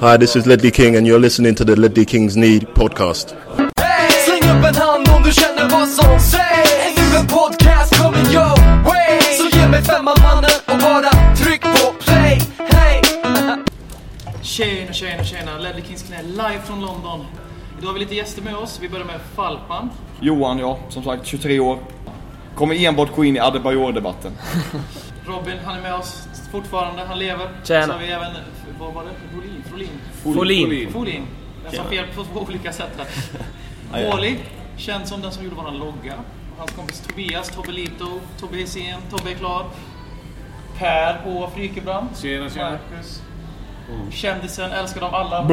Hi, this is Ledley King, and you're listening to the Ledley Kings Need podcast. Släng upp en hand om du känner vad som sägs Nu en podcast kommer your way Så ge mig femman mannen och bara tryck på play Hey! Tjena, tjena, tjena! Ledley Kings knä live från London. Idag har vi lite gäster med oss. Vi börjar med Falkman. Johan, ja, som sagt 23 år. Kommer enbart gå in i Adebayor-debatten. Robin, han är med oss fortfarande. Han lever. Tjena. Så har vi även, vad var det? Folin? Folin? Folin. Folin. Jag sa fel på två olika sätt här. Wally, känd som den som gjorde våran logga. Hans kompis Tobias, Tobbe Lito, Tobbe Hisén, Tobbe är klar. Per på Frykebrand. Tjena, tjena. Marcus. Kändisen, älskar dem alla.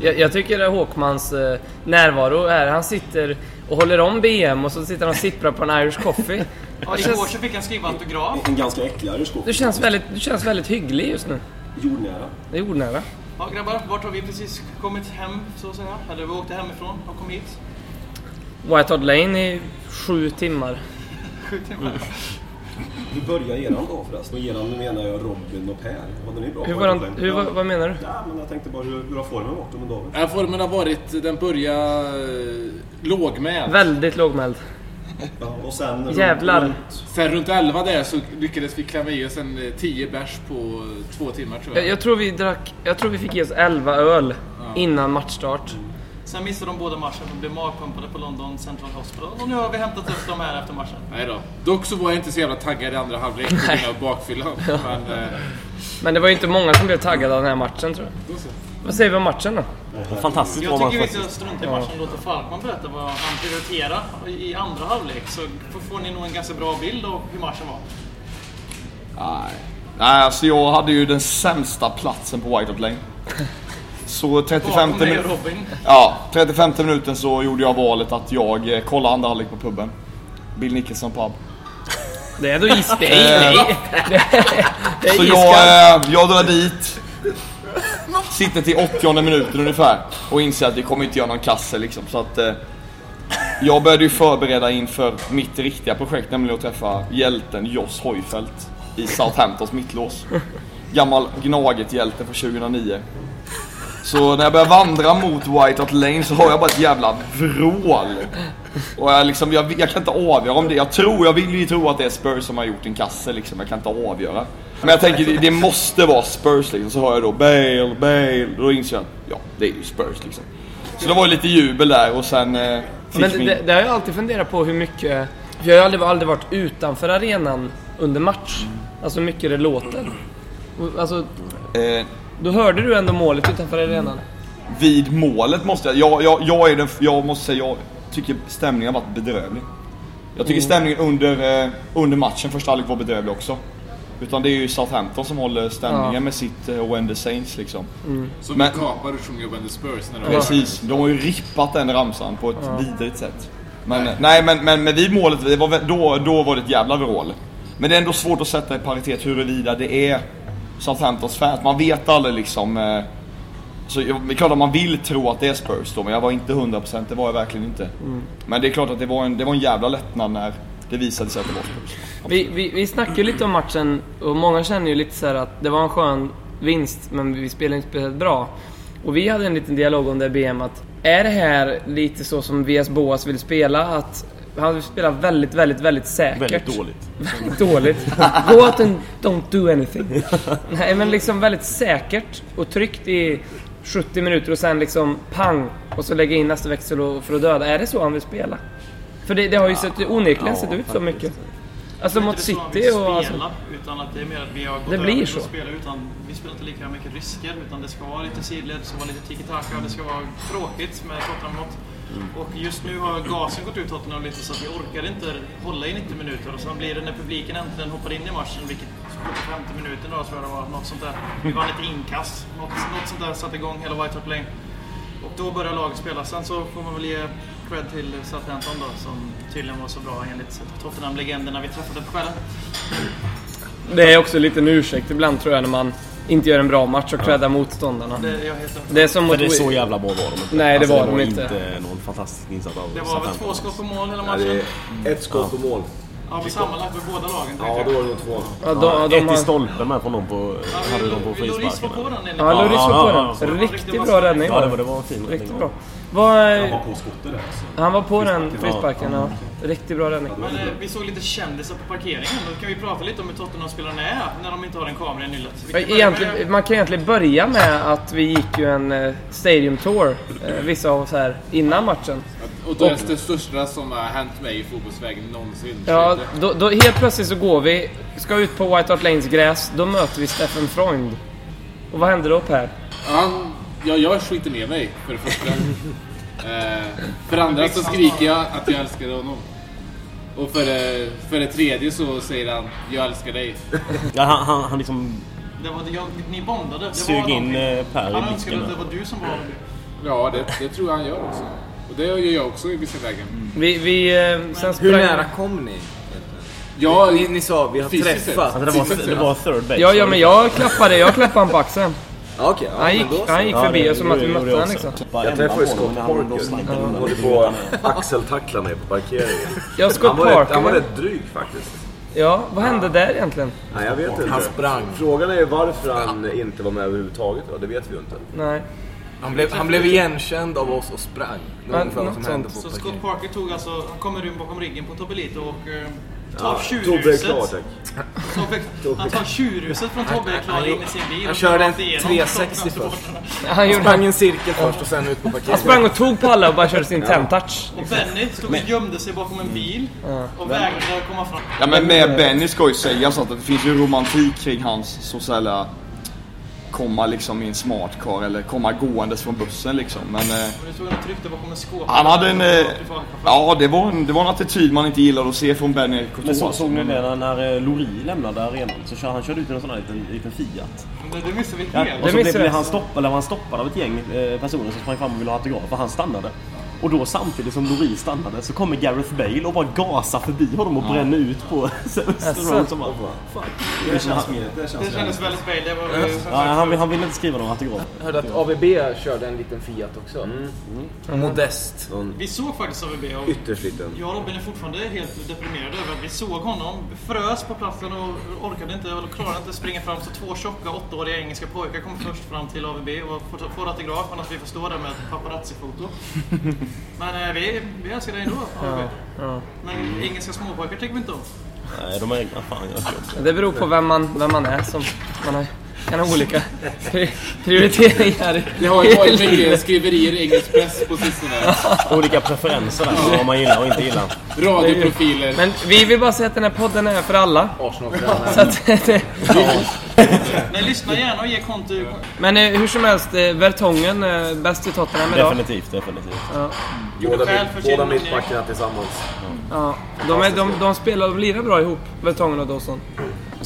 Jag, jag tycker att Håkmans eh, närvaro är, han sitter och håller om BM och så sitter han och sipprar på en Irish coffee. Ja, igår så fick han skriva autograf. En ganska äcklig Irish du, känns väldigt, du känns väldigt hygglig just nu. Jordnära. Det är jordnära. Ja grabbar, vart har vi precis kommit hem så att säga? Eller vi åkte hemifrån och kom hit. White Hart Lane i sju timmar. Sju timmar. Hur började eran dag förresten? Och eran menar jag Robin och Per. Hade ni bra Hur var det? han, hur, vad, vad menar du? Ja, men jag tänkte bara hur, hur har formen varit under dagen? Ja, formen har varit, den börjar eh, lågmäld. Väldigt lågmäld. Ja, och sen Jävlar. runt- Sen runt 11 där så lyckades vi klämma i oss en eh, 10 bärs på eh, två timmar tror jag. Jag, jag tror vi drack, jag tror vi fick i oss 11 öl innan matchstart. Sen missade de båda matchen och blev magpumpade på London Central Hospital. Och nu har vi hämtat upp dem här efter matchen. Nej då. Dock så var jag inte så jävla taggad i andra halvlek på grund av bakfyllan. Men, eh, Men det var ju inte många som blev taggade av den här matchen tror jag. Vad säger vi om matchen då? Fantastiskt Jag tycker vi ska strunta i matchen och låta Falkman berätta vad han prioriterar i andra halvlek. Så får- ni nog en ganska bra bild av hur matchen var. Nej. Nej, alltså jag hade ju den sämsta platsen på White Hart Lane. Så 35 Bakom dig och minuten... Ja, 35 minuten så gjorde jag valet att jag eh, kollade andra halvlek på puben. Bill Nicholson pub. Det är då is... Det är, nej, det är, det är Så jag, eh, jag drar dit. Sitter till 80 minuten ungefär. Och inser att vi kommer inte göra någon kasse liksom. Så att eh, jag började ju förbereda inför mitt riktiga projekt. Nämligen att träffa hjälten Joss Hojfeldt i Southamptons mittlås. Gammal Gnaget-hjälte från 2009. Så när jag börjar vandra mot White Hart Lane så har jag bara ett jävla vrål. Och jag, liksom, jag, jag kan inte avgöra om det. Jag tror, jag vill ju tro att det är Spurs som har gjort en kasse liksom. Jag kan inte avgöra. Men jag tänker det, det måste vara Spurs liksom. Så hör jag då Bale, Bale. Då inser jag ja, det är ju Spurs liksom. Så det var lite jubel där och sen eh, Men det, det har jag alltid funderat på hur mycket... Jag har aldrig, aldrig varit utanför arenan under match. Alltså hur mycket det låter. Alltså, Eh, då hörde du ändå målet utanför arenan. vid målet måste jag... Jag, jag, jag, är den, jag måste säga, jag tycker stämningen har varit bedrövlig. Jag tycker stämningen under, eh, under matchen, första halvlek var bedrövlig också. Utan det är ju Southampton som håller stämningen Ja. med sitt eh, When the Saints liksom. Så Men- vi kapar och sjunger When the Spurs när de Precis, de har ju rippat den ramsan på ett vidrigt sätt. Men, nej men, men, men vid målet, det var, då, då var det ett jävla vrål. Men det är ändå svårt att sätta i paritet huruvida det är Southamptons fans. Man vet aldrig liksom. Eh, så jag, det är klart att man vill tro att det är Spurs då, men jag var inte 100% det var jag verkligen inte. Men det är klart att det var, en, det var en jävla lättnad när det visade sig att det var Spurs. Vi, vi, vi snackade ju lite om matchen och många känner ju lite så här att det var en skön vinst men vi spelade inte speciellt bra. Och vi hade en liten dialog om det BM att är det här lite så som VS Boas vill spela? Att han vill spela väldigt, väldigt, väldigt säkert. Väldigt dåligt. Väldigt dåligt. Go out and don't do anything. Nej men liksom väldigt säkert och tryggt i 70 minuter och sen liksom pang och så lägga in nästa växel och, för att döda. Är det så han vill spela? För det, det har ju sett, onekligen sett ut så mycket. Alltså mot City och... Alltså, spela, utan att det är mer att vi har gått Det blir över så. spela utan vi spelar inte lika mycket risker utan det ska vara lite sidled, det ska vara lite tiki-taka, det ska vara tråkigt med Tottenham mot. Mm. Och just nu har gasen gått ut Tottenham lite så att vi orkar inte hålla i 90 minuter och sen blir det när publiken äntligen hoppar in i matchen, vilket 50 minuter då tror jag det var, något sånt där. Vi vann ett inkast, något, något sånt där satte igång hela White Hart Lane. Och då börjar laget spela. Sen så får man väl ge cred till Southampton då, som tydligen var så bra enligt Tottenham-legenderna vi träffade på kvällen. det är också lite en ursäkt ibland tror jag när man inte gör en bra match och creddar motståndarna. Det, jag heter, Det är som För mot... det är så jävla bra var de inte. Nej, det Alltså, var de var inte. inte någon fantastisk insats av det var väl två skott på mål hela Ja, matchen. det är ett skott på mål. Ja, på sammanlagt med båda lagen. Ja, då var det nog två. Ja, de, de Ett i har... stolpen med från dem på, hade de på Loris var frisparken. på den Ja, Loris Ja, var ja, på ja. den. Riktigt bra räddning Ja, det var det. det var en fin Riktigt bra. Han var på skottet där. Han var på den frisparken, ja. Riktigt bra räddning. Men eh, vi såg lite kändisar på parkeringen. Då kan vi prata lite om hur Tottenham-spelarna är när de inte har en kamera i nyllet. Man kan egentligen börja med att vi gick ju en eh, Stadium Tour, eh, vissa av oss här, innan matchen. Och det är det största som har hänt mig i fotbollsvägen någonsin. Ja, då, då helt plötsligt så går vi, ska ut på White Hart Lanes gräs, då möter vi Steffen Freund. Och vad händer då Per? Han, ja, jag skiter ner mig för det första. eh, för det andra så skriker jag att jag älskar honom. Och för det, för det tredje så säger han jag älskar dig. Ja, han, han, han liksom Det var, jag, ni bondade. Det Sug var in, eh, Per i Han önskade att det var du som var... Ja, det, det tror jag han gör också. Och det gör jag också i vissa lägen. Vi, vi eh, sen Hur sprang- nära kom ni? Ja, Ni, ni sa vi har träffat. Alltså det var, det var third base. Ja, ja, men jag klappade, jag klappade han på axeln. Ja, Okej, ja, Han gick, så. han gick förbi och som att vi mötte jag honom liksom. Jag träffade gång Scott när han Parker. Han håller på att axeltackla mig på parkeringen. Ja, Han Scott var, rätt, han var Parker. rätt dryg faktiskt. Ja, vad hände där egentligen? Nej, jag vet inte. Han sprang. Frågan är varför han inte var med överhuvudtaget. Då. Det vet vi ju inte. Nej. Han blev, han blev igenkänd av oss och sprang. Det var ungefär vad som hände på Så Scott. Parker tog alltså, han kommer in bakom ryggen på Tobelito och eh, tar Ja, tjurhuset. Han tar tjurhuset från Tobbe är klar in i sin bil. Han körde en rakt igenom 360 Tottenham först. Han, Han sprang en cirkel först och sen ut på han parkeringen. sprang och tog på alla och bara körde sin 10-touch. Och Benny stod och gömde sig bakom en bil och vägrade komma fram. Ja men med Benny ska ju sägas att det finns ju romantik kring hans så säga komma liksom i en smart car eller komma gåendes från bussen liksom. Men eh, nu stod han och tryckte bakom en skåp. han hade en... Eh, ja det var en, det var en attityd man inte gillade att se från Benny Men så, såg ni det när, när eh, Lori lämnade arenan? Så kör, han körde ut i en sån här liten, liten Fiat. Det, det missade vi Ja, helt. och så blev, han stoppad, eller han stoppad av ett gäng eh, personer som sprang fram och ville ha autograf och han stannade. Och då samtidigt som Lori stannade så kommer Gareth Bale och bara gasar förbi honom och bränner ut på Semester som bara, fuck. Det känns mer... Det känns Det kändes väldigt Bale. Det var, Ja, han, han ville inte skriva någon autograf. Jag hörde att ABB körde en liten Fiat också. Mm. Modest. Någon vi såg faktiskt AVB och ytterst liten. jag och Robin är fortfarande helt deprimerade över att vi såg honom, frös på platsen och orkade inte, eller klarade inte springa fram. Så två tjocka åttaåriga engelska pojkar kom först fram till AVB och får, får autograf, annars vi får stå där med ett paparazzi-foto. Men eh, vi, vi älskar dig ändå, AVB. Ja. Men engelska småpojkar tycker vi inte om. Nej, de är egna. Fan, jag. Det beror på vem man, vem man är som man har, kan ha olika pri- prioriteringar. det har ju varit mycket skriverier i engelsk press på sistone. Olika preferenser där, vad man gillar och inte gillar. Radioprofiler. Men vi vill bara säga att den här podden är för alla. Arsenal-tränare. Så att, det, Men lyssna gärna och ge konto. men eh, hur som helst, eh, Vertongen eh, bäst i Tottenham idag. Definitivt, definitivt. Båda, mitt, sin båda nominering. mittbackarna tillsammans. Ja, de, är, de, de spelar, de lirar bra ihop, Vertongen och Dawson.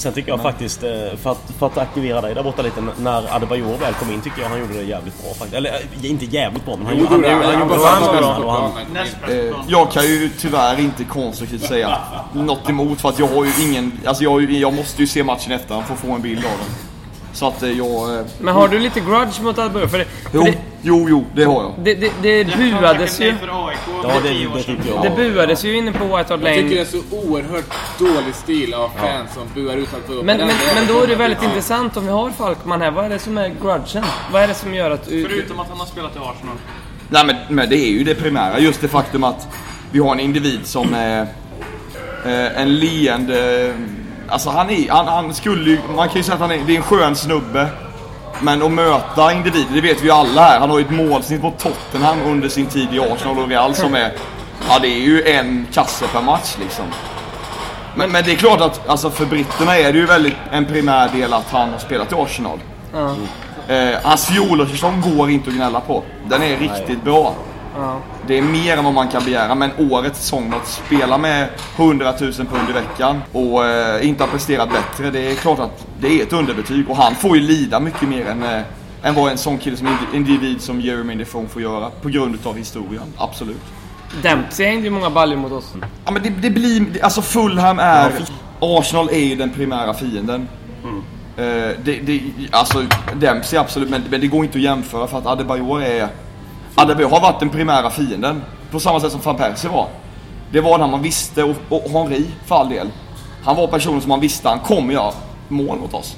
Sen tycker jag faktiskt, eh, för att, för att aktivera dig där borta lite, när Adebayor väl kom in tycker jag han gjorde det jävligt bra faktiskt. Eller eh, inte jävligt bra, men han, Jo, gjorde- det han, han, han. gjorde plan. jag kan ju tyvärr inte konstruktivt säga något emot för att jag har ju ingen... Alltså jag, jag måste ju se matchen efter för att få en bild av den. Så att eh, jag... eh, Men har du lite grudge mot Adebayor? För det, för Jo, det, jo, jo, det har jag. det, det, det buades ju. Ja, det- det sedan. tycker jag. Det buades ju inne på White Hart Jag tycker det Lane. är så oerhört dålig stil av fans som buar utanför. Men, men, men då är det väldigt Ja. intressant om vi har Falkman här. Vad är det som är grudgen? Vad är det som gör att... Förutom att han har spelat i Arsenal. Nej men, men det är ju det primära, just det faktum att vi har en individ som är eh, en leende... Alltså han är, han, han skulle ju, man kan ju säga att han är, det är en skön snubbe. Men att möta individer, det vet vi ju alla här. Han har ju ett målsnitt mot Tottenham under sin tid i Arsenal och Real som är... Ja det är ju en kasse per match liksom. Men, men det är klart att alltså för britterna är det ju väldigt en primär del att han har spelat i Arsenal. Ja, Eh, hans fjolårssäsong går inte att gnälla på. Den är riktigt bra. Ja. Det är mer än vad man kan begära, men årets säsong att spela med 100 000 pund i veckan och eh, inte ha presterat bättre, det är klart att det är ett underbetyg. Och han får ju lida mycket mer än, eh, än vad en sån kille som indi- individ som Jeremy Defoe får göra på grund utav historien. Absolut. Dempsey hängde ju många baljor mot oss. Ja men det, det blir, alltså Fulham är, Arsenal är ju den primära fienden. Eh, det, det, alltså Dempsey absolut, men, men det går inte att jämföra för att Adebayor är, Adebayor har varit den primära fienden. På samma sätt som van Persie var. Det var när man visste, och, och Henri för all del. Han var personen som man visste, han kommer göra mål mot oss.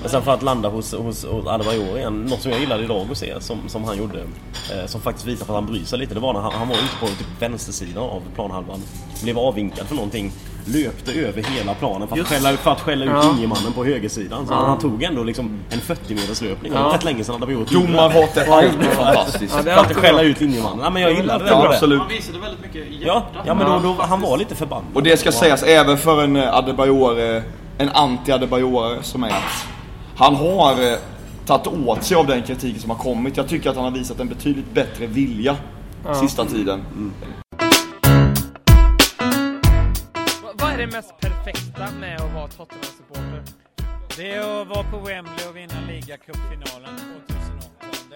Men sen för att landa hos, hos, hos Adebayor igen, något som jag gillade idag att se, som, som han gjorde, eh, som faktiskt visar på att han bryr sig lite, det var när han, han var ute på typ vänstersidan av planhalvan, blev avvinkad för någonting, löpte över hela planen för att skälla, för att skälla ut Ja. linjemannen på högersidan. Så han tog ändå liksom en 40 meters löpning. Det var Ja. rätt länge sedan Adebayor det. Domarhatet fantastiskt. Ja, det är För att skälla ut linjemannen. Ja men jag gillade det. Ja, Ja, absolut. Han visade väldigt mycket hjärta. Ja, ja men då, då, han var lite förbannad. Och det ska sägas även för en eh, Adebayor, eh, en anti-Adebayor som är att han har eh, tagit åt sig av den kritiken som har kommit. Jag tycker att han har visat en betydligt bättre vilja sista tiden. Va- Vad är det mest perfekta med att vara Tottenham-supporter? Det är att vara på Wembley och vinna ligacupfinalen 2008. Det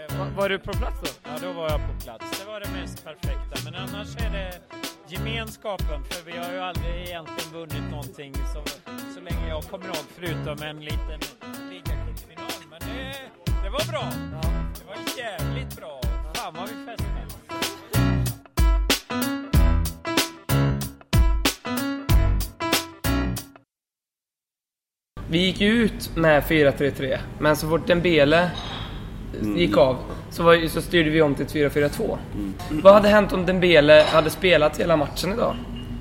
var, Va- Var du på plats då? ja, då var jag på plats. Det var det mest perfekta. Men annars är det gemenskapen. För vi har ju aldrig egentligen vunnit någonting så, så länge jag kommer ihåg. Förutom en liten ligacupfinal. Men det, det var bra. Det var jävligt bra. Fan vad vi festade. Vi gick ju ut med 4-3-3, men så fort Dembele gick av så, var, så styrde vi om till ett 4-4-2. Vad hade hänt om Dembele hade spelat hela matchen idag?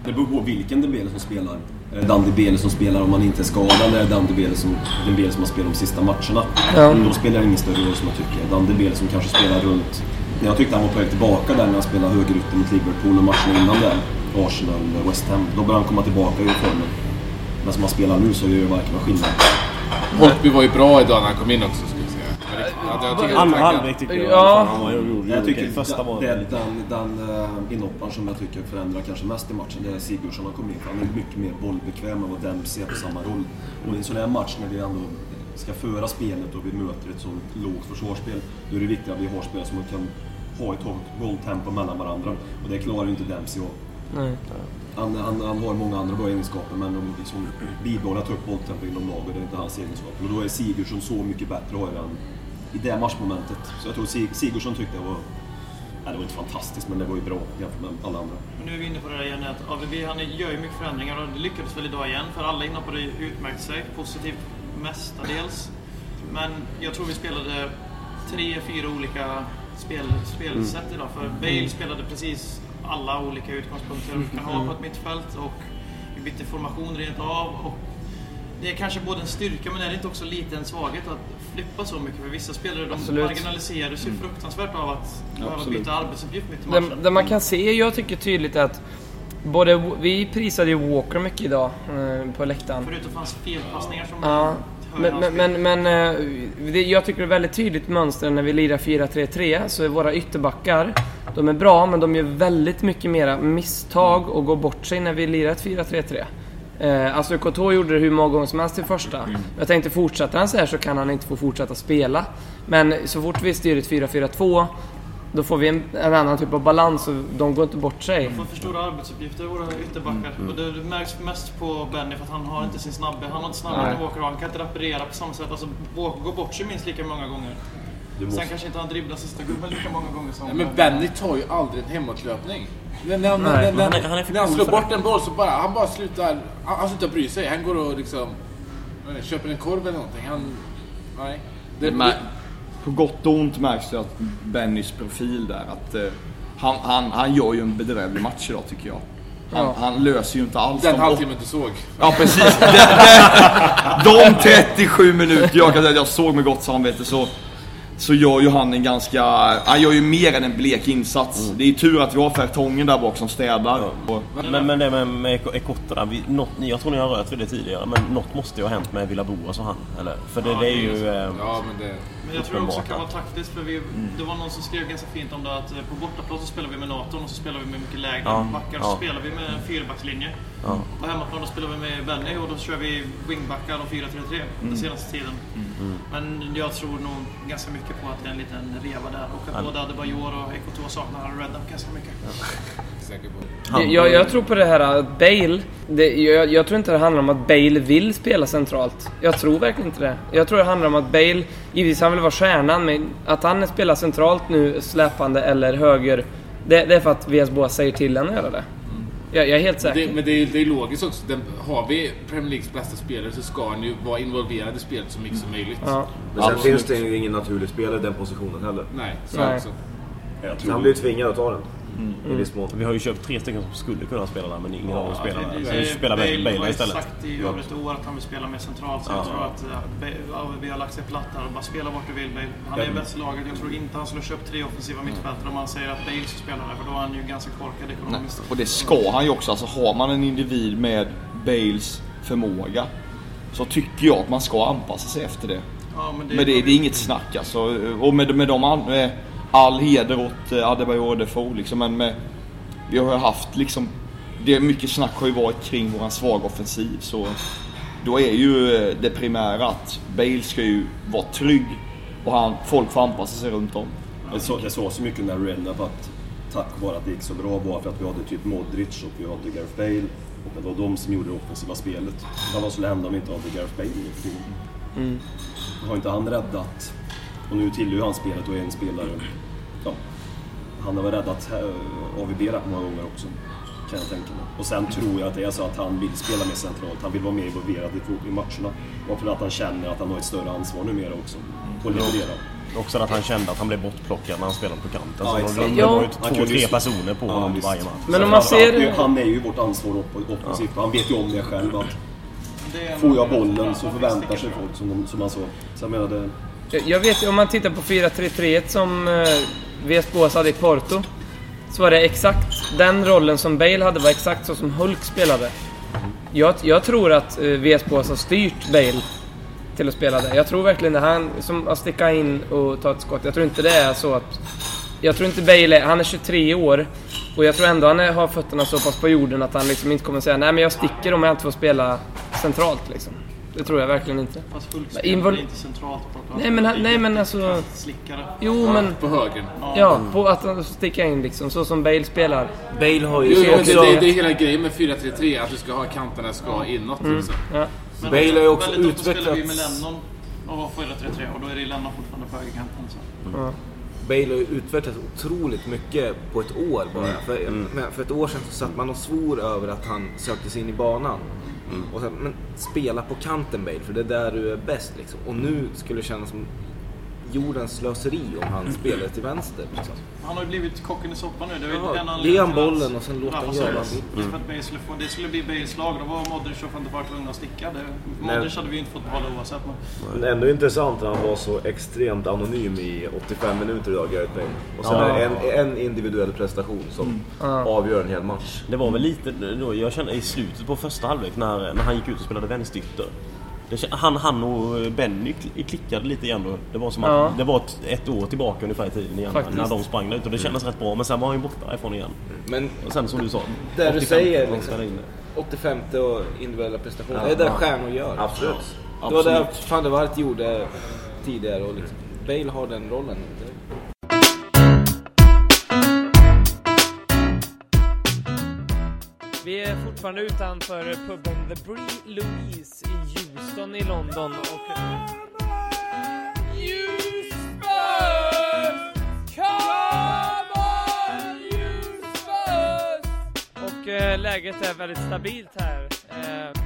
Det beror på vilken Dembele som spelar. Är det Dan Dembele som spelar om han inte är skadad eller är det Dan Dembele som, Dembele som har spelat de sista matcherna? Ja. Då spelar det ingen större roll som jag tycker. Dan Dembele som kanske spelar runt... När jag tyckte han var på väg tillbaka där när han spelade högerytter mot Liverpool och matchen innan där, Arsenal, West Ham. Då började han komma tillbaka i formen. Men som han spelar nu så gör det varken någon skillnad. Holtby var ju bra idag när han kom in också Andra halvlek tycker jag Ja. Jag tycker. Första var det, den, den uh, inhopparen som jag tycker förändrar kanske mest i matchen, det är Sigurdsson han kom in. Han är mycket mer bollbekväm än vad Dempsey är på samma roll. Och i en sån här match när vi ändå ska föra spelet och vi möter ett sånt lågt försvarsspel, då är det viktigt att vi har spelare som kan ha ett högt bolltempo mellan varandra. Och det klarar ju inte Dempsey av. Nej. Han, han, han har många andra bra egenskaper men de liksom bibehåller ett högt bolltempo inom laget, det är inte hans egenskaper. Och då är Sigurdsson så mycket bättre har jag än i det matchmomentet. Så jag tror Sig- Sigurdsson tyckte jag var... Nej, det var inte fantastiskt men det var ju bra jämfört med alla andra. Men nu är vi inne på det där igen att AVB han gör ju mycket förändringar och det lyckades väl idag igen för alla inhoppare utmärkte sig positivt mestadels. Men jag tror vi spelade tre, fyra olika spel, spelsätt idag. För Bale spelade precis alla olika utgångspunkter vi kan ha på ett mittfält och vi bytte formation rent av. Och det är kanske både en styrka men är det inte också lite en svaghet att flippa så mycket? För vissa spelare de Absolut. marginaliseras ju fruktansvärt av att behöva byta arbetsuppgift mitt i Det, matchen. det man kan se, jag tycker tydligt att både, vi prisade ju Walker mycket idag eh, på läktaren. Förutom fanns felpassningar som Ja, men, men, men, men eh, det, jag tycker det är väldigt tydligt mönster när vi lirar 4-3-3 så är våra ytterbackar de är bra men de gör väldigt mycket mera misstag och går bort sig när vi lirar ett 4-3-3. Eh, alltså Couture gjorde det hur många gånger som helst i första. Jag tänkte fortsätter han så här så kan han inte få fortsätta spela. Men så fort vi styr ett 4-4-2 då får vi en, en annan typ av balans och de går inte bort sig. De får för stora arbetsuppgifter, våra ytterbackar. Och det, det märks mest på Benny för att han har inte sin snabbhet. Han har inte snabbhet Nej. än Walker har. Han kan inte rapportera på samma sätt. Alltså, Walker går bort sig minst lika många gånger. Sen kanske inte han dribblar sista gubben lika många gånger som... Ja, men Benny tar ju aldrig en hemåtlöpning. När, när, Nej, när, när, han när slår bort en boll så bara, han bara slutar, han, han slutar bry sig. Han går och liksom, köper en korv eller någonting. Han, nej. Det, Det mär- på gott och ont märks det att Bennys profil där, att eh, han, han, han gör ju en bedrövlig match idag tycker jag. Han, Ja. han löser ju inte alls den de halvtimmen du såg. Ja precis. De, de 37 minuter jag kan säga att jag såg med gott samvete så, så gör ju han en ganska, han gör ju mer än en blek insats. Det är tur att vi har Fertongen där bak som städar. Och, Men, men det med, med Ekotta där, vi, något, jag tror ni har rört vid det tidigare, men något måste ju ha hänt med Villa Boas och han. Eller? För det, Ja, det är det är ju... så. Eh, Ja, men det... Men jag tror också det kan vara taktiskt för vi, det var någon som skrev ganska fint om det att eh, på bortaplan så spelar vi med Naton och så spelar vi med mycket lägre Ja, backar och så ja. spelar vi med en fyrbackslinje. ja. På hemmaplan då spelar vi med Benny och då kör vi wingbackar och 4-3-3 den senaste tiden. Men jag tror nog ganska mycket på att det är en liten reva där och att både Adebayor och Ekoto saknar Redden ganska mycket. Säker på. Jag, jag, jag tror på det här att Bale, det, jag, jag tror inte det handlar om att Bale vill spela centralt. Jag tror verkligen inte det. Jag tror det handlar om att Bale, givetvis han vill vara stjärnan, men att han spelar centralt nu, släpande eller höger, det, det är för att VS Boa säger till honom att göra det. Jag, jag är helt säker. Det, men det är, det är logiskt också. Den, har vi Premier Leagues bästa spelare så ska han ju vara involverad i spelet så mycket som möjligt. Ja. Men sen Absolut. finns det ju ingen naturlig spelare i den positionen heller. Nej, så Nej. också. Jag Så han tror blir tvingad att ta den. Mm. I viss mån. Vi har ju köpt tre stycken som skulle kunna spela där men ingen av dem spelar där. Så vi spelar Bale Bale har ju istället. sagt i över ett år att han vill spela mer centralt. Så jag tror att eh, AVB har lagt sig platt där och bara spela vart du vill Bale. Han är bäst i laget. Jag tror inte han skulle köpt tre offensiva mittfältare om han säger att Bale ska spela där. För då är han ju ganska korkad Nej. ekonomiskt. Och det ska han ju också. Alltså har man en individ med Bales förmåga så tycker jag att man ska anpassa sig efter det. Ja, men det, Men det, det är inget snack alltså. Och med, med de an- med all heder åt eh, Adebayor Defoe liksom. Men med, vi har ju haft liksom... Det är mycket snack har ju varit kring våran svaga offensiv. Så då är ju eh, det primära att Bale ska ju vara trygg och han, folk får anpassa sig runt om. Sa, det sa så mycket när Renna på att tack vare att det gick så bra var för att vi hade typ Modric och vi hade Gareth Bale. Och det var de som gjorde det offensiva spelet. Vad skulle hända om vi inte hade Gareth Bale för? Mm. Har inte han räddat, och nu tillhör han spelet och är en spelare, ja, han har väl räddat eh, AVB rätt många gånger också. Kan jag tänka mig. Och sen tror jag att det är så att han vill spela mer centralt, han vill vara mer involverad i, i matcherna. Och för att han känner att han har ett större ansvar numera också. På att leverera. Också att han kände att han blev bortplockad när han spelade på kanten. Ja, Så det, Ja. var ju Han två, tre personer på Ja, honom visst. varje match. Men om man ser- Han är ju vårt ansvar upp- offensivt. Han vet ju om det själv att får jag bollen så Ja, förväntar sig folk som, de, som han sa. Så jag menar det... Eh, jag- vet ju, om man tittar på 4-3-3 som uh, hade i Porto. Så var det exakt den rollen som Bale hade var exakt så som Hulk spelade. Jag, jag tror att uh, har styrt Bale till att spela det. Jag tror verkligen det. Han som att sticka in och ta ett skott. Jag tror inte det är så att... Jag tror inte Bale är, Han är 23 år. Och jag tror ändå han är, har fötterna så pass på jorden att han liksom inte kommer säga nej men jag sticker om jag inte får spela centralt liksom. Det tror jag verkligen inte. Fast spelar invol- väl inte centralt på att Nej men, han- nej men alltså... Slickare. Jo men... På höger. Ja, på att sticka in liksom. Så som Bale spelar. Bale har ju jo, det, också... det, det är hela grejen med 4-3-3, att du ska ha kanterna ska inåt. Liksom. Ja. Men Bale har ju också väldigt ofta spelar vi med utvecklats- Lennon och har 4-3-3 och då är det Lennon fortfarande på högerkanten. Så. Bale har ju utvecklats otroligt mycket på ett år bara. För, men för ett år sedan så satt man och svor över att han sökte sig in i banan. Och sen, men spela på kanten Bale, för det är där du är bäst liksom. Och nu skulle det kännas som jordens slöseri om han spelade till vänster. Liksom. Han har ju blivit kocken i soppan nu. Det är ju Ja, en ge han bollen och sen låt han göra såldes. vad han vill. Just för att Bale skulle få, det skulle bli Bales lag. Då var Modric och van der Vaart tvungna att sticka. Det, Modric hade vi ju inte fått behålla oavsett. Men Men ändå intressant när han var så extremt anonym i 85 minuter idag, Gareth Bale. Och sen Ja. är det en, en individuell prestation som avgör en hel match. Det var väl lite då, jag kände i slutet på första halvlek när, när han gick ut och spelade vänsterytter. Det Han, han och Benny kli- klickade lite igen då. Det var som att Ja. det var ett, ett år tillbaka ungefär i tiden igen. Faktiskt. När de sprang där ute och det kändes rätt bra. Men sen var han ju borta därifrån igen. Men Och sen som du sa. Det du 85 säger, liksom. spelade in det. 85 och individuella prestationer. Ja, det är det ja. stjärnor gör. Absolut. Det var det Absolut. van der Waart gjorde tidigare och liksom, Bale har den rollen. Vi är fortfarande utanför puben The Bree Louise i Houston i London och... Och eh, läget är väldigt stabilt här. Eh,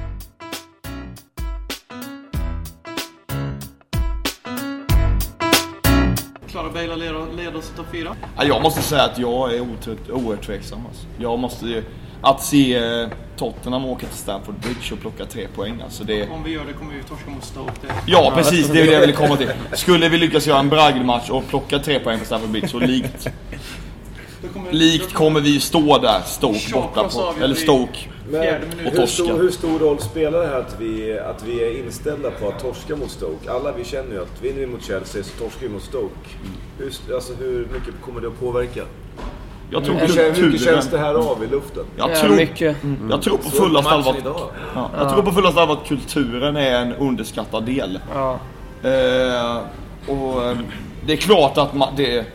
leda, leda oss till topp 4? Ja, jag måste säga att jag är oerhört, oerhört tveksam. Alltså. Jag måste... Att se eh, Tottenham åka till Stamford Bridge och plocka tre poäng. Alltså det, Om vi gör det kommer vi torska mot Stoke. Ja, precis. Det är det jag ville komma till. Skulle vi lyckas göra en bragdmatch och plocka tre poäng på Stamford Bridge så likt, kommer, likt kommer vi stå där, Stoke borta på... Eller Stoke. Men hur torska. stor, hur stor roll spelar det här att vi, att vi är inställda på att torska mot Stoke? Alla vi känner ju att vinner vi mot Chelsea så torskar vi mot Stoke. Hur, alltså, hur mycket kommer det att påverka? Jag tror Hur, kän- hur mycket känns kulturen... det här av i luften? Jag Ja, tror, mycket. jag tror på matchen allvar... idag. Ja, jag tror på fullaste allvar att kulturen är en underskattad del. Ja. Eh, och eh, det är klart att man, det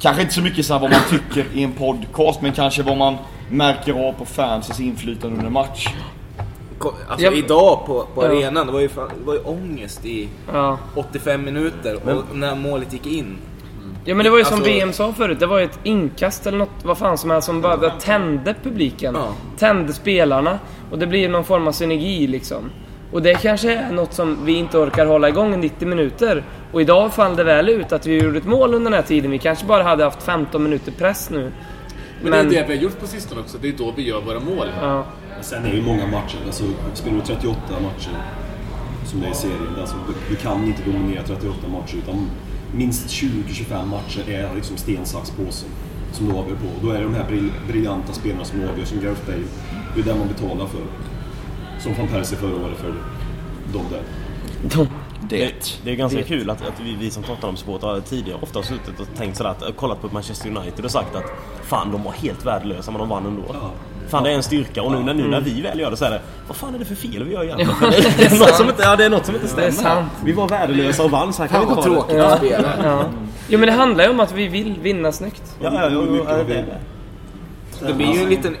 kanske inte så mycket så här vad man tycker i en podcast men kanske vad man märker av på fansens inflytande under match. Alltså Ja. idag på, på Ja. arenan, det var, ju fan, det var ju ångest i Ja. 85 minuter och när målet gick in. Ja men det var ju som Alltså- VM sa förut, det var ju ett inkast eller något, vad fan som helst, som bara tände publiken. Ja. Tände spelarna. Och det blir någon form av synergi liksom. Och det kanske är något som vi inte orkar hålla igång i 90 minuter. Och idag fall det väl ut att vi gjorde ett mål under den här tiden. Vi kanske bara hade haft 15 minuter press nu. Men, det är det vi har gjort på sistone också. Det är då vi gör våra mål. Ja. Men Sen är det ju många matcher. Alltså, spelar du 38 matcher som det är i serien, alltså, du, du kan inte dominera 38 matcher utan minst 20-25 matcher är liksom sten, sax, påse som du avgör på. Och då är det de här brill, briljanta spelarna som avgör, som Gareth Bale. Det är det man betalar för. Som van Persie förra året för de där. Det, det är ganska kul att, att vi, vi som Tottenham-supportrar tidigare ofta har suttit och tänkt sådär att, kollat på Manchester United och sagt att Fan de var helt värdelösa men de vann ändå. Fan det är en styrka och nu när, nu när vi väl gör det så är det Vad fan är det för fel vi gör egentligen? Ja, det, det är något som inte, ja, det är något som inte Det stämmer. sant. Vi var värdelösa och vann så här kan vi inte ha det. ja. Ja. Jo men det handlar ju om att vi vill vinna snyggt. Ja, ja, ja, ja, ja, det, Det blir ju en liten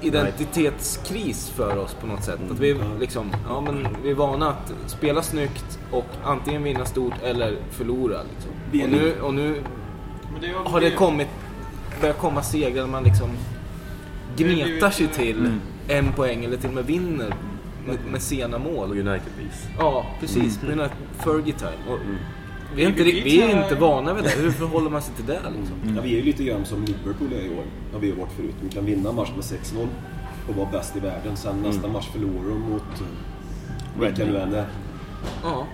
identitetskris för oss på något sätt. Att vi, liksom, ja, men vi är vana att spela snyggt och antingen vinna stort eller förlora. Liksom. Och nu, och nu Men det har det kommit, börjat komma segrar där man liksom gnetar sig till Mm. en poäng eller till och med vinner med, med sena mål. United-vis. Ja, precis. Mm. Men Fergie time. Och vi, är inte, Vi- är inte vana vid det. Hur förhåller man sig till det liksom? Ja, vi är ju lite grann som Liverpool är i år. Har vi varit förut. Vi kan vinna en match med 6-0 och vara bäst i världen. Sen nästa match förlorar de mot vilka nu än är. Ja.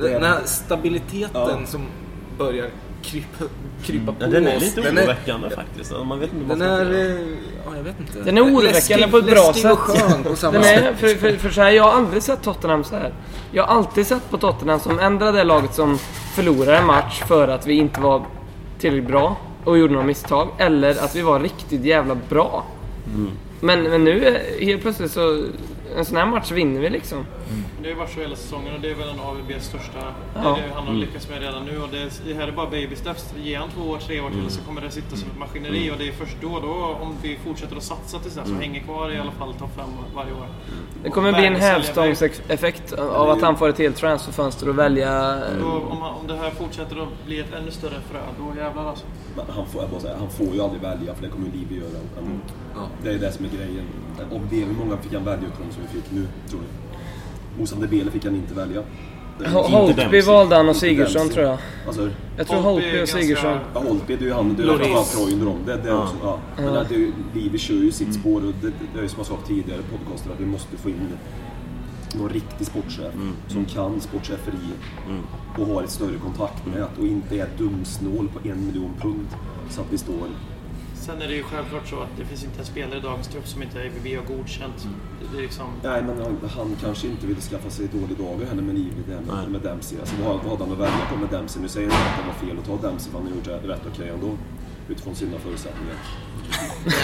Den här stabiliteten Ja. som börjar krypa, krypa på Ja, den är oss. lite oroväckande faktiskt. Alltså, Man vet inte vad Den är... eh, Ja, jag vet inte. Den är oroväckande Läskig- på ett bra läskig sätt. och skön på samma Den är, för, för, för så här, jag har aldrig sett Tottenham så här. Jag har alltid sett på Tottenham som ändra det laget som förlorar en match för att vi inte var tillräckligt bra och gjorde några misstag. Eller att vi var riktigt jävla bra. Men, men nu är- helt plötsligt så... En sån här match vinner vi liksom. Det har ju varit så hela säsongen och det är väl en av AVBs största... Det Ja. är det han har Mm. lyckats med redan nu och det, det här är bara baby steps. Ge han två år, tre år till Mm. så kommer det sitta som ett maskineri och det är först då, då om vi fortsätter att satsa tills dess och Mm. hänger kvar i alla fall topp fem varje år. Det kommer bli en hävstångseffekt av att han får ett helt transferfönster och välja... Då, om, han- om det här fortsätter att bli ett ännu större frö, då jävlar alltså. Men han, får, jag bara säga, han får ju aldrig välja för det kommer Livi göra. Han, Det är det som är grejen. Och det, hur många fick han välja utav dem som vi fick nu, tror ni? Moussa Dembele fick han inte välja. Det Holtby valde han och Sigurdsson, tror jag. Du? Jag tror Holtby och Sigurdsson. Ja, Holtby, det är ju han, det är dem. Det, det är Ja. också, ja. Men Ja. det ju, Livi kör ju sitt spår och det, det är ju som jag sa tidigare i podcasten att vi måste få in någon riktig sportchef som kan sportcheferiet och har ett större kontaktnät och inte är dumsnål på en miljon pund så att vi står Sen är det ju självklart så att det finns inte en spelare i dagens trupp som inte ABB har godkänt. Det, det är liksom... Nej, men han, han kanske inte ville skaffa sig dålig dagar heller med där med, med Dempsey. Alltså, vad, vad hade han att välja på med Dempsey? Nu säger han att det var fel att ta Dempsey för han har gjort rätt- rätt okej ändå. Utifrån sina förutsättningar.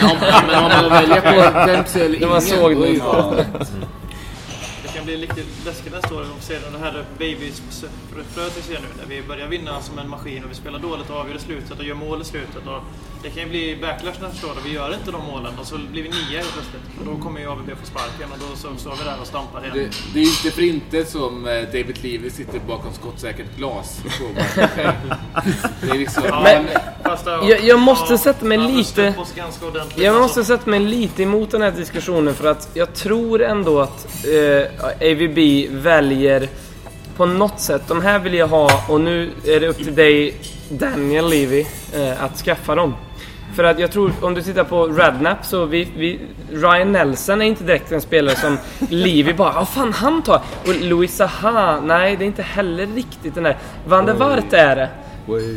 Ja, men om man väljer på Dempsey eller Det var ingen, såg då är ju det. Det kan bli lite läskigt nästa år om vi ser det här babysfröet vi ser nu. När vi börjar vinna som en maskin och vi spelar dåligt och avgör i slutet och gör mål i slutet. Och det kan ju bli backlash nästa år vi gör inte de målen och så blir vi nia helt plötsligt. Och då kommer ju ABB få sparken och då så står vi där och stampar igen. Det, det är ju inte för inte som eh, David Levy sitter bakom skottsäkert glas. på det är liksom... Men, jag, jag måste ja, sätta mig lite... Jag alltså. måste sätta mig lite emot den här diskussionen för att jag tror ändå att eh, AVB väljer på något sätt. De här vill jag ha och nu är det upp till dig Daniel Levy eh, att skaffa dem. För att jag tror, om du tittar på Radnap så vi, vi, Ryan Nelson är inte direkt en spelare som Levy bara vad fan han tar. Och Louis Saha, nej det är inte heller riktigt den där. Van der Wart är det.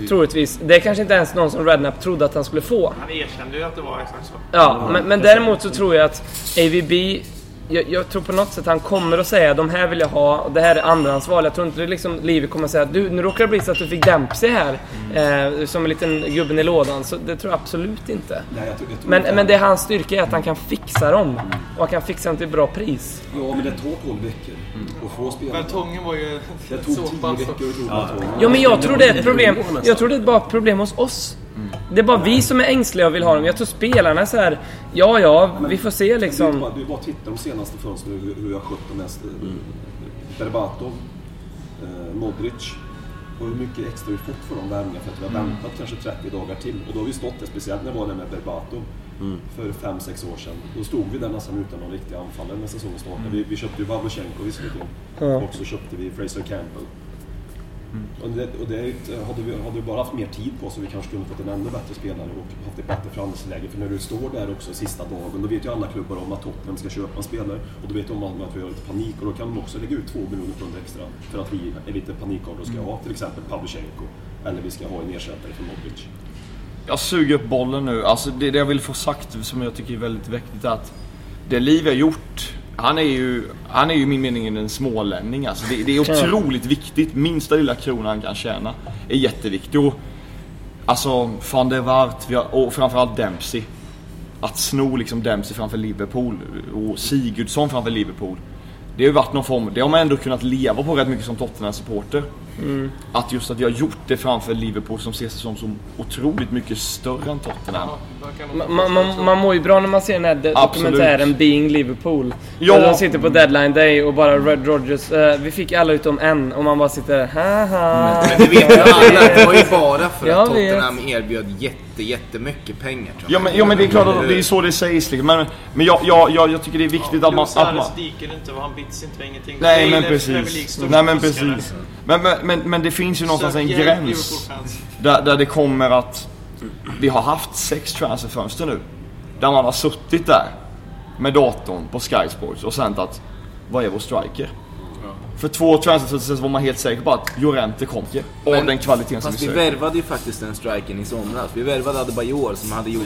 Troligtvis. Det är kanske inte ens någon som Rednap trodde att han skulle få. Han erkände ju att det var exakt så. Ja, men, men däremot så tror jag att AVB jag, jag tror på något sätt han kommer att säga de här vill jag ha och det här är andrahandsval. Jag tror inte det liksom Livi kommer att säga du nu råkar det bli så att du fick Dempsey här eh, som en liten gubben i lådan. Så det tror jag absolut inte. Nej, jag tror- jag tror Men, inte- men det är hans styrka är att han kan fixa dem och han kan fixa dem till bra pris. Ja, men det tar 12 veckor att få spela. Vertongen var ju Det tog 10 så pass- veckor att Vertongen. Ja men jag tror det är ett problem. Jag tror det är bara ett problem hos oss. Det är bara vi som är ängsliga och vill ha dem. Jag tror spelarna är så här. Ja, ja, vi får se Du, liksom. bara, du bara titta de senaste fönstren hur, hur jag skött de mest. Mm. Berbatov, eh, Modric, Och hur mycket extra vi fått för de värvningarna för att vi har väntat kanske 30 dagar till. Och då har vi stått där, speciellt när det var det med Berbato för 5-6 år sedan. Då stod vi där nästan utan någon riktig anfallare när säsongen startade. Vi, vi köpte ju Pavlyuchenko visserligen. Ja. Och så köpte vi Fraser Campbell. Och det, och det hade, vi, hade vi bara haft mer tid på oss så vi kanske kunde fått en ännu bättre spelare och haft ett bättre förhandlingsläge. För när du står där också sista dagen, då vet ju alla klubbar om att Tottenham ska köpa en spelare. Och då vet de om att vi har lite panik och då kan de också lägga ut två miljoner pund extra för att vi är lite panikartade och ska ha till exempel Pavlyuchenko. Eller vi ska ha en ersättare för Modric. Jag suger upp bollen nu. Alltså det, det jag vill få sagt som jag tycker är väldigt viktigt är att det Liv har gjort han är ju, han är ju min mening en smålänning. Alltså det, det är otroligt viktigt. Minsta lilla krona han kan tjäna är jätteviktigt. Och, alltså van der har, och framförallt Dempsey. Att sno liksom Dempsey framför Liverpool och Sigurdsson framför Liverpool. Det har ju varit någon form, det har man ändå kunnat leva på rätt mycket som Tottenham-supporter. Mm. Att just att vi har gjort det framför Liverpool som ses som så otroligt mycket större än Tottenham. Man, man, man, man mår ju bra när man ser den här Absolut. dokumentären Being Liverpool. Ja. Där de sitter på deadline day och bara Red Rodgers. eh, vi fick alla utom en och man bara sitter där. Haha. Men det vet ju alla, det var ju bara för att. Tottenham erbjöd jätte, jättemycket pengar Ja men, ja men det är klart att det är så det sägs liksom. Men, men jag, jag, jag, jag tycker det är viktigt att man... Att man diker inte och han bits inte ingenting. nej men precis. Nej men precis. Men, men, men, men det finns ju någonstans en gräns. Där, där det kommer att... Vi har haft sex transferfönster nu. Där man har suttit där med datorn på Sky Sports och sänt att vad är vår striker? För två transferfönster så var man helt säker på att Llorente kom ju. Av Men- den kvaliteten som vi Fast vi värvade ju faktiskt den striken i somras. Vi värvade Adebayor som hade gjort,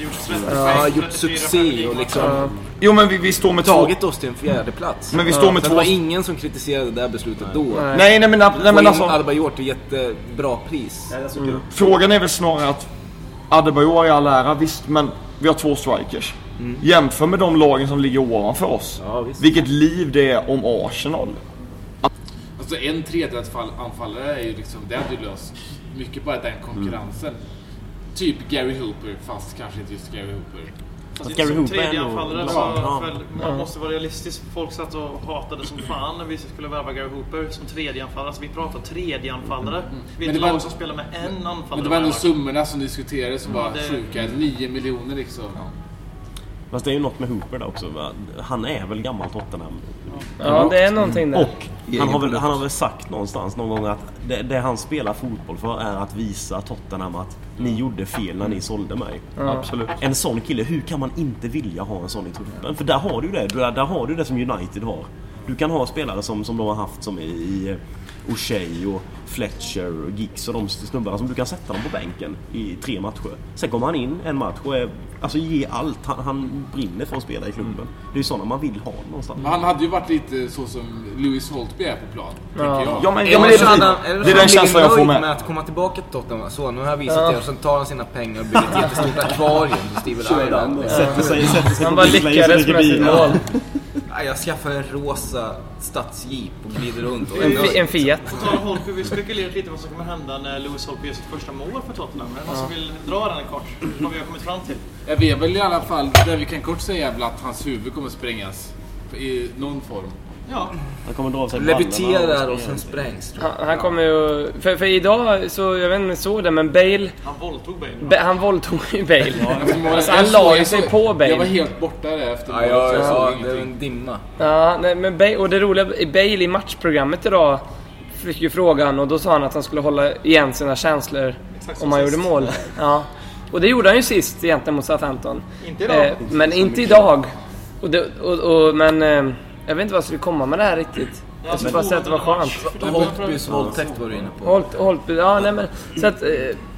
Ja. gjort succé och liksom Jo men vi, vi står med två... tagit oss till en fjärde plats. Men vi står med Så två- Det var ingen som kritiserade det där beslutet då. Nej. Nej nej men, nej, men alltså... Adebayor till jättebra pris. Frågan är väl snarare att Adebayor i all ära, visst, men vi har två strikers. Jämför med de lagen som ligger ovanför oss. Ja, visst. Vilket liv det är om Arsenal. Alltså en tredjedelsanfallare är ju liksom, det hade ju löst mycket bara den konkurrensen. Typ Gary Hooper, fast kanske inte just Gary Hooper. Fast Gary som Hooper är anfallare så Ja. man måste vara realistisk. Folk satt och hatade som fan när vi skulle värva Gary Hooper som tredje anfallare. Alltså vi pratar tredje anfallare. Vi är Men ett det var- lag som spelar med en anfallare. Men det var ändå lag. summorna som diskuterades som var det- sjuka. 9 miljoner liksom. Fast det är ju något med Hooper där också. Han är väl gammal Tottenham? Ja, det är någonting där. Och han har, väl, han har väl sagt någonstans någon gång att det, det han spelar fotboll för är att visa Tottenham att ni gjorde fel när ni sålde mig. Absolut. En sån kille, hur kan man inte vilja ha en sån i truppen? För där har du det. Där, där har du det som United har. Du kan ha spelare som, som de har haft som i, i O'Shea och Fletcher och Giggs och de snubbarna som du kan sätta dem på bänken i tre matcher. Sen kommer han in en match och är, alltså ger allt. Han, han brinner för att spela i klubben. Det är ju sådana man vill ha någonstans. Men han hade ju varit lite så som Lewis Holtby är på plan. Tänker jag. Ja men, ja, Eller men det, så är, han- det, det är den han känslan jag får med. med att komma tillbaka till Tottenham. Så, nu har jag visat Ja. er. Och sen tar han sina pengar och bygger ett jättestort akvarium till Steven Island. Sätter sig, sätter sig Han på bara lyckades med sitt mål. Ja, Jag skaffar en rosa stadsjeep och glider runt. Och är En, en Fiat. På tal om Holtby, vi spekulerat lite vad som kommer hända när Lewis Holtby gör sitt första mål för Tottenham. Är det någon som vill dra den kort? Vad vi har kommit fram till. Ja, vi är väl i alla fall, det vi kan kort säga är väl att hans huvud kommer sprängas. I någon form. Ja, Han kommer dra av sig Leviterar och sen sprängs. tror jag. Han, han kommer ju... För, för idag så, jag vet inte om ni såg det, men Bale... han våldtog Bale. Ba, han våldtog ju Bale. Alltså, Jag han la ju jag sig på Jag var Bale. helt borta där efter Ja, ja, jag såg ja, det ingenting. en dimma. Ja, nej, men Bale, och det roliga, Bale i matchprogrammet idag fick ju frågan och då sa han att han skulle hålla igen sina känslor Exakt om han gjorde mål. Ja. Och det gjorde han ju sist egentligen mot Southampton. Inte idag. Eh, men inte idag. Och det, och, och, men eh, jag vet inte vad jag skulle komma med det här riktigt. Jag skulle bara säga att det var skönt. Holtbys våldtäkt var du inne på. Holt, Holtby, ja nej men så att eh,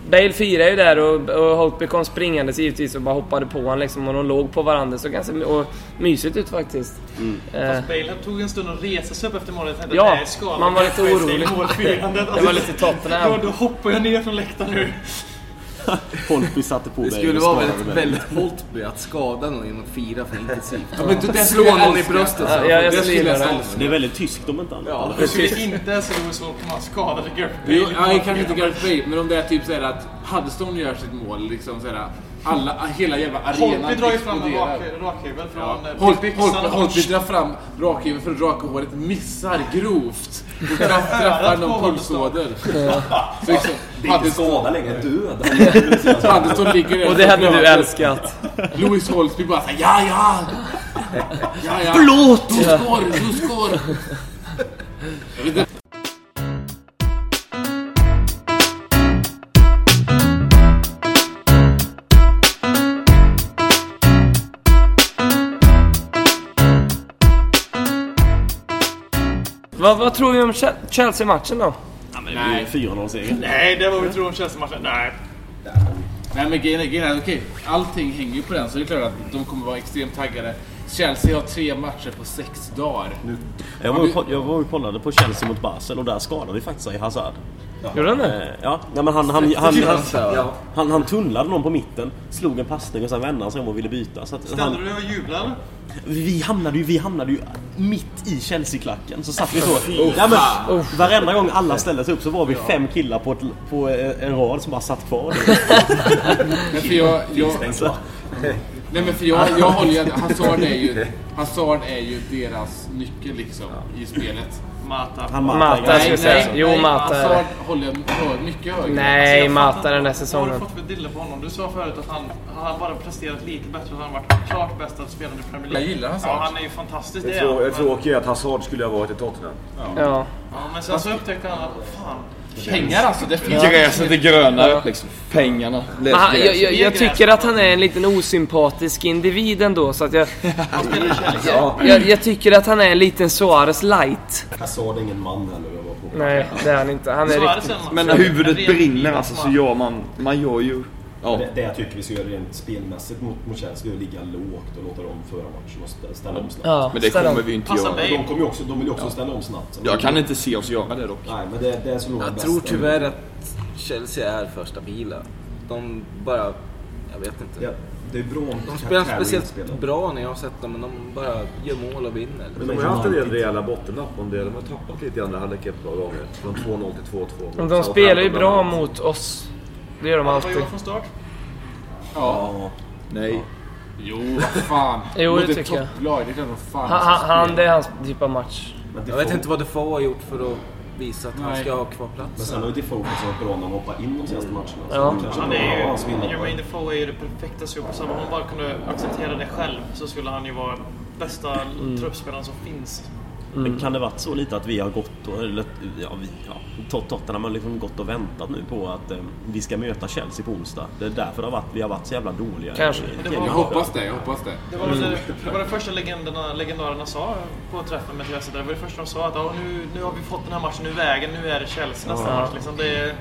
Bale firar ju där och, och Holtby kom springandes givetvis och bara hoppade på honom liksom och de låg på varandra så ganska och mysigt ut faktiskt. Eh, Fast Bale tog en stund att resa sig upp efter målet. Jag tänkte, Ja, "Nej, skada man var lite orolig." målfirandet." det var lite Tottenham. Då, då hoppar jag ner från läktaren nu. Holtby satte på Det dig skulle och vara väldigt, dig. väldigt Holtby att skada någon genom att fira för intensivt. Ja, men det- det Slå skulle jag någon i bröstet. så. Ja, jag, jag Det skulle skulle jag det. Det är väldigt tyskt om inte annat. Ja. Jag skulle inte se Lewis Holtby ha skadade Gareth Bale. Nej, kanske inte Gareth Bale, men om det är typ såhär att Huddestone gör sitt mål, liksom såhär, Alla, hela jävla arenan Holtby drar ju fram en rakhyvel från Ja. eh, Holt- byxan. Holt- Holtby drar fram rakhyveln för att raka håret, missar grovt. Och träff- träffar någon pulsåder. Så liksom, Det är inte skada längre, död. Paddington ligger där Och det hade du älskat. Louis Holtby bara såhär ja ja! Ja ja! Förlåt! Du skår, du skår! Jag vet inte. Vad, vad tror vi om Che- Chelsea-matchen då? Ja, men det blir ju 4-0-seger. Nej, det var vi tror om Chelsea-matchen. Nej. Nej men grejen är, grejen är okej, allting hänger ju på den så det är klart att de kommer vara extremt taggade. Chelsea har tre matcher på sex dagar. Jag var, ju ko- jag var ju kollade på Chelsea mot Basel och där skadade vi faktiskt sig Hazard. Gjorde han det? Eh, Ja, nej, men han, han, han, han, han, han tunnlade någon på mitten, slog en passning och sen vände han sig om och ville byta. Så att Ställde han, du dig och jublade? vi, hamnade ju, vi hamnade ju mitt i Chelsea-klacken. Så satt vi så. Ja, men, varenda gång alla ställde sig upp så var vi fem killar på, ett, på en rad som bara satt kvar. Men för jag, jag, nej men för jag, jag håller ju, Hazard är ju, Hazard är ju deras nyckel liksom i spelet. Mata. Han Mata, ganska- jag säga. Jo, Mata är det. Hazard håller jag mycket högre. Nej, Jag Mata den här säsongen. Vad har du fått för dille på honom? Du sa förut att han, han bara presterat lite bättre. Han har varit klart bästa spelaren i Premier League. Jag gillar Hazard. Ja, han är ju fantastisk. Det Det, är tråkiga är att Hazard skulle ha varit i Tottenham. Ja. Ja, men sen så upptäckte han att fan. Pengar alltså, det finns Gräset är grönare liksom. Pengarna. Han, jag, jag, jag tycker att han är en liten osympatisk individ ändå så att jag... jag, jag tycker att han är en liten Suarez light. Hazard är ingen man heller. Nej, det är han inte. Han är det riktigt... Men när huvudet brinner alltså så gör man, man gör ju... Ja. Det, det jag tycker vi ska göra rent spelmässigt mot, mot Chelsea är att ligga lågt och låta dem föra matchen och stä- ställa om snabbt. Ja, Men det kommer om. vi inte Passa göra. mig. De, kommer ju också, de vill ju också ställa om snabbt. Jag kan inte se oss göra det dock. Nej, men det, det är så Jag bästa. tror tyvärr att Chelsea är för stabila. De bara... Jag vet inte. Ja, det är bra om De spelar speciellt spelar. bra när jag har sett dem, men de bara gör mål och vinner. Men de har ju haft en del rejäla bottennapp om det. De har tappat lite i andra halvlek ett par gånger. Från 2-0 till 2-2. Men De spelar ju bra mot oss. Det gör de alltid. han från start? Ja. Nej. Jo, vad fan. Jo, det tycker jag. topplag, det är klart fan Han, han, han, det är hans typ av match. Men Jag vet inte vad Defoe har gjort för att visa att han Nej. ska ha kvar Men platsen. sen har ju Defoe också varit bra när han hoppar in de senaste matcherna. Ja. Han var är ju... Jermaine Defoe är ju det perfekta supersub. Om han bara kunde acceptera det själv så skulle han ju vara bästa truppspelaren som finns. Men kan det varit så lite att vi har gått och, eller, ja, vi, ja, Tot- Tottenham har liksom gått och väntat nu på att eh, vi ska möta Chelsea på onsdag. Det är därför det har varit, vi har varit så jävla dåliga. Kanske. Det var- Jag hoppas det, jag hoppas det. Det var, väl det, det var det första legenderna, legendarerna sa på träffen med Chelsea. Det var det första de sa att ja, nu, nu har vi fått den här matchen ur vägen. Nu är det Chelsea nästa match. Liksom. Det är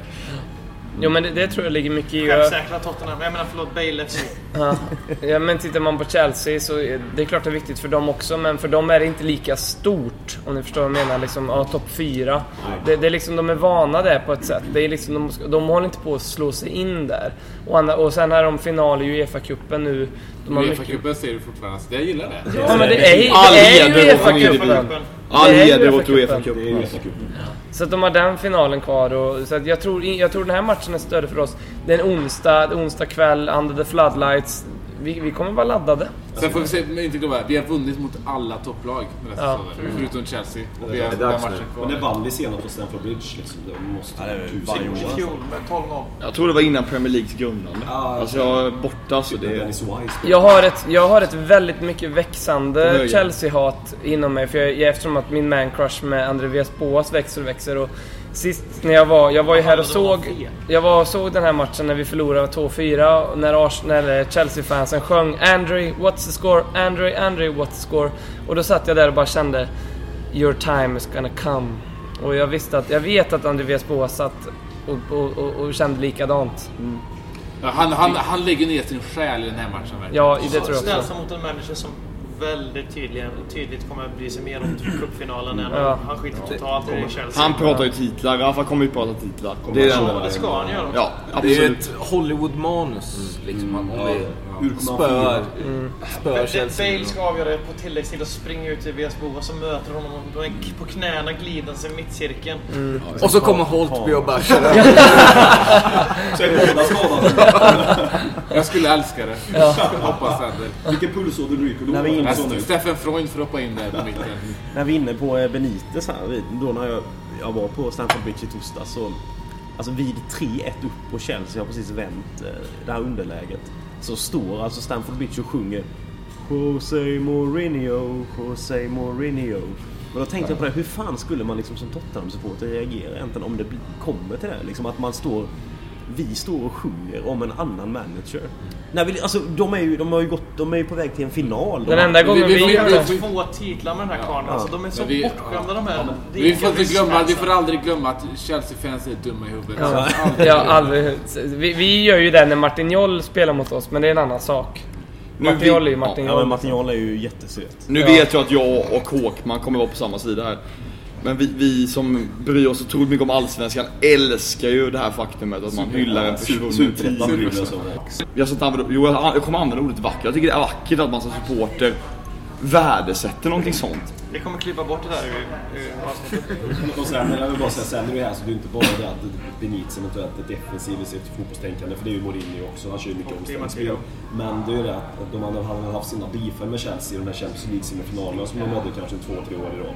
Jo men det, det tror jag ligger mycket i. självsäkra Tottenham. Jag menar förlåt, Bale FC. Ja. ja men tittar man på Chelsea så är det är klart det är viktigt för dem också men för dem är det inte lika stort om ni förstår vad jag menar. Liksom, ja, topp 4. Det, det är liksom, de är vana där på ett sätt. Det är liksom, de, de håller inte på att slå sig in där. Och, andra, och sen är de final i Uefa-cupen nu. Har mycket... Uefa-cupen ser du fortfarande, så jag gillar det. Ja men det är, All det är ju Uefa-cupen. All heder åt Uefa-cupen. Uefa-cupen. Så att de har den finalen kvar och, så att jag, tror, jag tror den här matchen är större för oss. Det är en onsdag, onsdag kväll, under the floodlights. Vi, vi kommer vara laddade. Sen får vi se, men inte glömma, vi har vunnit mot alla topplag den här Ja. säsongen. Förutom Chelsea. Och vi Det har är den matchen. Men kvar. vann vi senast på Stamford Bridge liksom. Det måste Ja, det varje år. Fjol med 12-0. Jag tror det var innan Premier Leagues grundande. Ja, Alltså jag är borta så Det. Dennis Wise. Jag har ett, jag har ett väldigt mycket växande. Chelsea-hat inom mig. För jag, eftersom att min man-crush med André Villas-Boas växer och växer. Och sist när jag var, jag var ju här och såg, jag var och såg den här matchen när vi förlorade 2-4. och När, Ars- när Chelsea-fansen sjöng André, what's the score? André, André, what's the score? Och då satt jag där och bara kände Your time is gonna come. Och jag visste att, jag vet att André Villas-Boas satt och, och, och, och kände likadant. Ja, han, han, han lägger ner sin själ i den här matchen verkligen. Ja, det tror jag också. han mot en manager som väldigt tydligen, tydligt kommer att bry sig mer om cupfinalen än Ja. han skiter totalt i Chelsea. Han pratar ju titlar, Rafa kommer ju prata titlar. Det är enda. det ska han göra. Ja, Det är absolut. ett Hollywood-manus. Liksom, om vi, Fira? Mm. Spör Chelsea. Bale ska avgöra det på tilläggstid och springa ut till VSBO och så möter honom och är på knäna glidandes i mittcirkeln. Mm. Och så kommer Holtby och bara kör. Så är båda skadade. Jag skulle älska det. Ja. Hoppas det. Vilken pulsåder ryker vi inne då? på- Steffen Freund får hoppa in där på mitten. När vi är inne på eh, Benitez här, vi- då när jag, jag var på Stamford Bridge i torsdags så Alltså vid 3-1 upp på Chelsea har precis vänt eh, det här underläget. Så står alltså Stamford Bridge och sjunger Jose Mourinho, Jose Mourinho. Och då tänkte jag på det, hur fan skulle man liksom som Tottenham-supporter reagera egentligen om det kommer till det? Liksom att man står vi står och sjunger om en annan manager. Nej, vi, alltså, de, är ju, de, har ju gått, de är ju på väg till en final. De Den enda gången Vi vi gör det. två titlar med den här karln. Alltså, de är så vi- bortskämda de här. Vi får, inte glömma, vi får aldrig glömma att Chelsea-fans är dumma i huvudet. Ja, Så aldrig- ja, aldrig. Vi, vi gör ju det när Martin Joll spelar mot oss, men det är en annan sak. Nu Martin vi- Joll är ju Martin Ja, men Joll. Martin Jarl är ju jättesöt. Nu Ja. vet jag att jag och Håkman kommer vara på samma sida här. Men vi, vi som bryr oss otroligt mycket om Allsvenskan älskar ju det här faktumet att man hyllar en försvunnen. Jag, använda, jo, jag kommer använda ordet vacker. Jag tycker det är vackert att man som supporter värdesätter någonting sånt. Vi kommer klippa bort det där ur. Och sen, jag vill bara säga, sen är det här så det är inte bara det att Benitez eventuellt är defensiv i sitt fotbollstänkande, för det är ju Mourinho också, han kör ju mycket det är omställningsspel. Men det är ju det att de hade, har haft sina beefar med Chelsea i de här Champions League-semifinalerna som de hade kanske två, tre år i rad.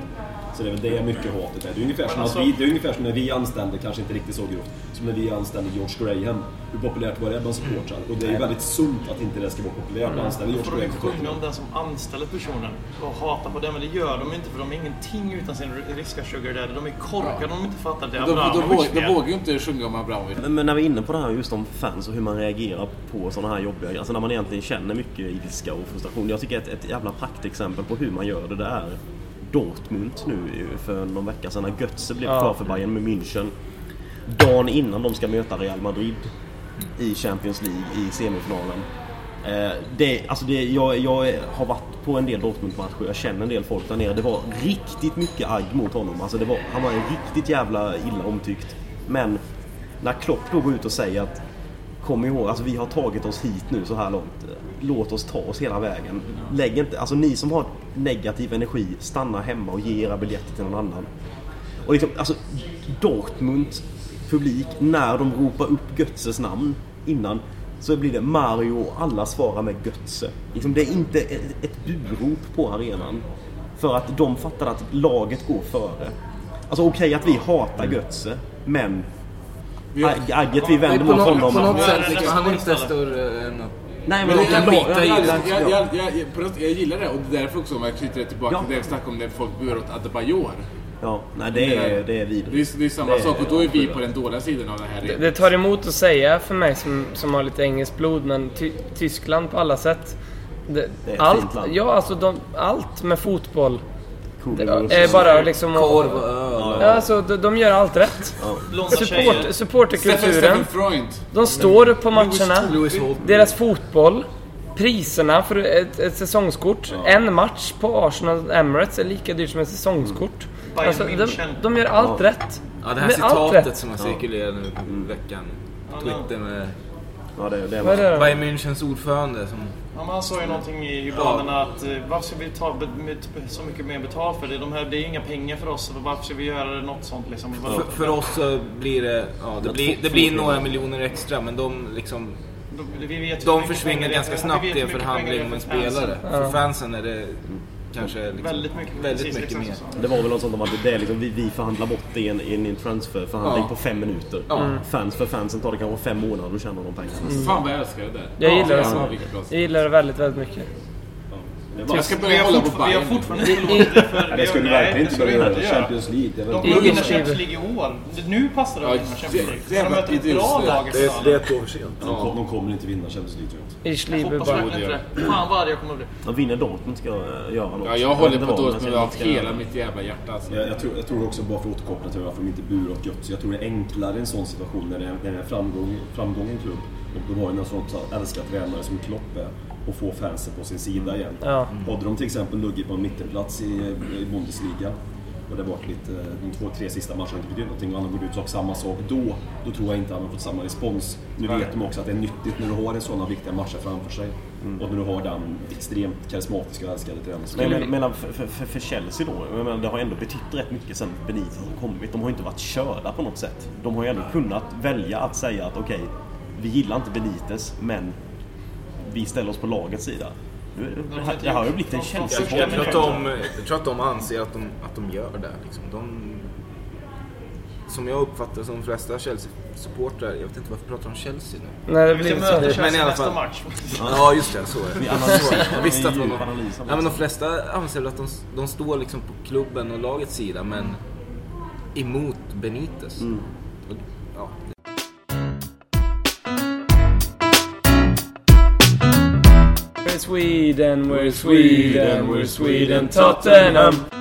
Så det är väl det mycket hatet är. Det är ungefär som, Alltså- vi, det är ungefär som när vi anställde, kanske inte riktigt så grovt, som när vi anställde George Graham. Hur populärt var det bland supportrar? Och det är ju väldigt sunt att inte det ska vara populärt att anställa George Får de Graham. inte sjunga om den som anställer personen och hata på det, men det gör de inte för de är ingenting utan sin ryska sugar daddy. De är korkade om de inte fattar det. De, de, de, Abramovic vågar, de fel. vågar ju inte sjunga om Abramovic. Men, men när vi är inne på det här just om fans och hur man reagerar på sådana här jobbiga Alltså när man egentligen känner mycket ilska och frustration. Jag tycker ett, ett jävla praktexempel på hur man gör det, det är Dortmund nu för någon vecka sedan när Götze blev Ja. klar för Bayern med München. Dagen innan de ska möta Real Madrid i Champions League i semifinalen. Eh, det, alltså det, jag, jag har varit på en del Dortmund-matcher, jag känner en del folk där nere. Det var riktigt mycket agg mot honom. Alltså det var, han var en riktigt jävla illa omtyckt. Men när Klopp då går ut och säger att Kom ihåg, alltså vi har tagit oss hit nu så här långt. Låt oss ta oss hela vägen. Lägg inte, alltså ni som har negativ energi, stanna hemma och ge era biljetter till någon annan. Och liksom, alltså Dortmunds publik, när de ropar upp Götzes namn innan så blir det Mario och alla svarar med Götze. Liksom, det är inte ett, ett burop på arenan. För att de fattar att laget går före. Alltså okej att vi hatar Götze, men agg- agget vi vänder mot honom... på något sätt, är liksom, han är inte större än. Nej Men men jag, de jag, kan jag, skita i jag, det. jag, jag, gillar det och det är därför också om jag knyter det tillbaka Ja. till det jag snackade om när folk buar åt Adebayor. Ja, nej det är, det är vidrigt. Det är, det är samma Det sak och då är vi på den dåliga sidan av det här. Det, det tar emot att säga för mig som, som har lite engelskt blod, men ty, Tyskland på alla sätt. Det, Det är allt, ja, alltså de, allt med fotboll Cool. är bara liksom... Korv öl. Ja, alltså de, de gör allt rätt. Blonda Support, supporterkulturen. De står på matcherna. Deras fotboll. Priserna för ett, ett säsongskort. En match på Arsenal Emirates är lika dyrt som ett säsongskort. Bayern Alltså, de, München. de gör allt rätt. Ja, det här citatet som har cirkulerat nu på veckan. Twitter med Ja, det, det är Vad? Bayern Münchens ordförande som... Ja, men han sa ju någonting i i banorna att eh, varför ska vi ta så mycket mer betalt för det? De här, det är inga pengar för oss, varför ska vi göra något sånt liksom? För, för oss så blir det... Ja, det blir, det blir några miljoner extra men de liksom... De, vi vet De försvinner ganska snabbt i en förhandling med en spelare. För fansen är det kanske liksom Väldigt mycket. väldigt precis, mycket mer. Det var väl något sånt om att det är liksom, vi, vi förhandlar bort det i en, i en transferförhandling Ja. på fem minuter. Fans för fansen tar det kanske fem månader och tjänar de pengarna. Fan vad jag älskar det där. Jag gillar det. Ja, sätt. Jag gillar det väldigt, väldigt mycket. Jag ska börja har, hålla på fortfar- vi har Bayern. fortfarande inte låtit det för... Det skulle verkligen inte vi göra. Champions League, De kommer vinna Champions League i år. Nu passar det att vinna Champions League. De möter ett inte bra lag i Det är, ett år för sent. De, kom- de kommer inte vinna Champions League tror jag. Ich liebe Bayern. verkligen inte det. Fan vad arg jag kommer att bli. Ja, vinner Dortmund ska jag göra något. Ja, jag håller på Dortmund av hela mitt jävla hjärta alltså. Jag, jag, tror, jag tror också, bara för att återkoppla till varför de inte burar åt Götze, jag tror det är enklare i en sån situation när det är, när det är framgång, framgång i en klubb och de har ju en sån så älskad tränare som Klopp är och få fansen på sin sida igen. Ja. Hade de till exempel luggit på en mittenplats i, i Bundesliga Och det har varit lite, de två, tre sista matcherna inte betytt någonting och han har gått ut och sagt samma sak då. Då tror jag inte han har fått samma respons. Nu Nej. vet de också att det är nyttigt när du har en sådana viktiga matcher framför sig. Mm. Och när du har den extremt karismatiska och älskade tränaren. Men menar, menar för, för, för, för Chelsea då, jag menar, det har ändå betytt rätt mycket sen Benitez har kommit. De har ju inte varit körda på något sätt. De har ju ändå kunnat välja att säga att okej, vi gillar inte Benitez, men vi ställer oss på lagets sida. Här har ju blivit en Jag, Chelsea jag, tror att de, jag tror att de anser att de, att de gör det. Liksom. De, som jag uppfattar som de flesta Chelsea-supportrar, jag vet inte varför jag pratar om Chelsea nu. Nej, det blir möta så. Chelsea Men i alla nästa fall- match. Ja, just det. Så är det. Jag visste att det var någon... Ja, men de flesta anser väl att de, de står liksom på klubben och lagets sida, men emot Benitez. Och, We're Sweden, we're Sweden, we're Sweden, Tottenham.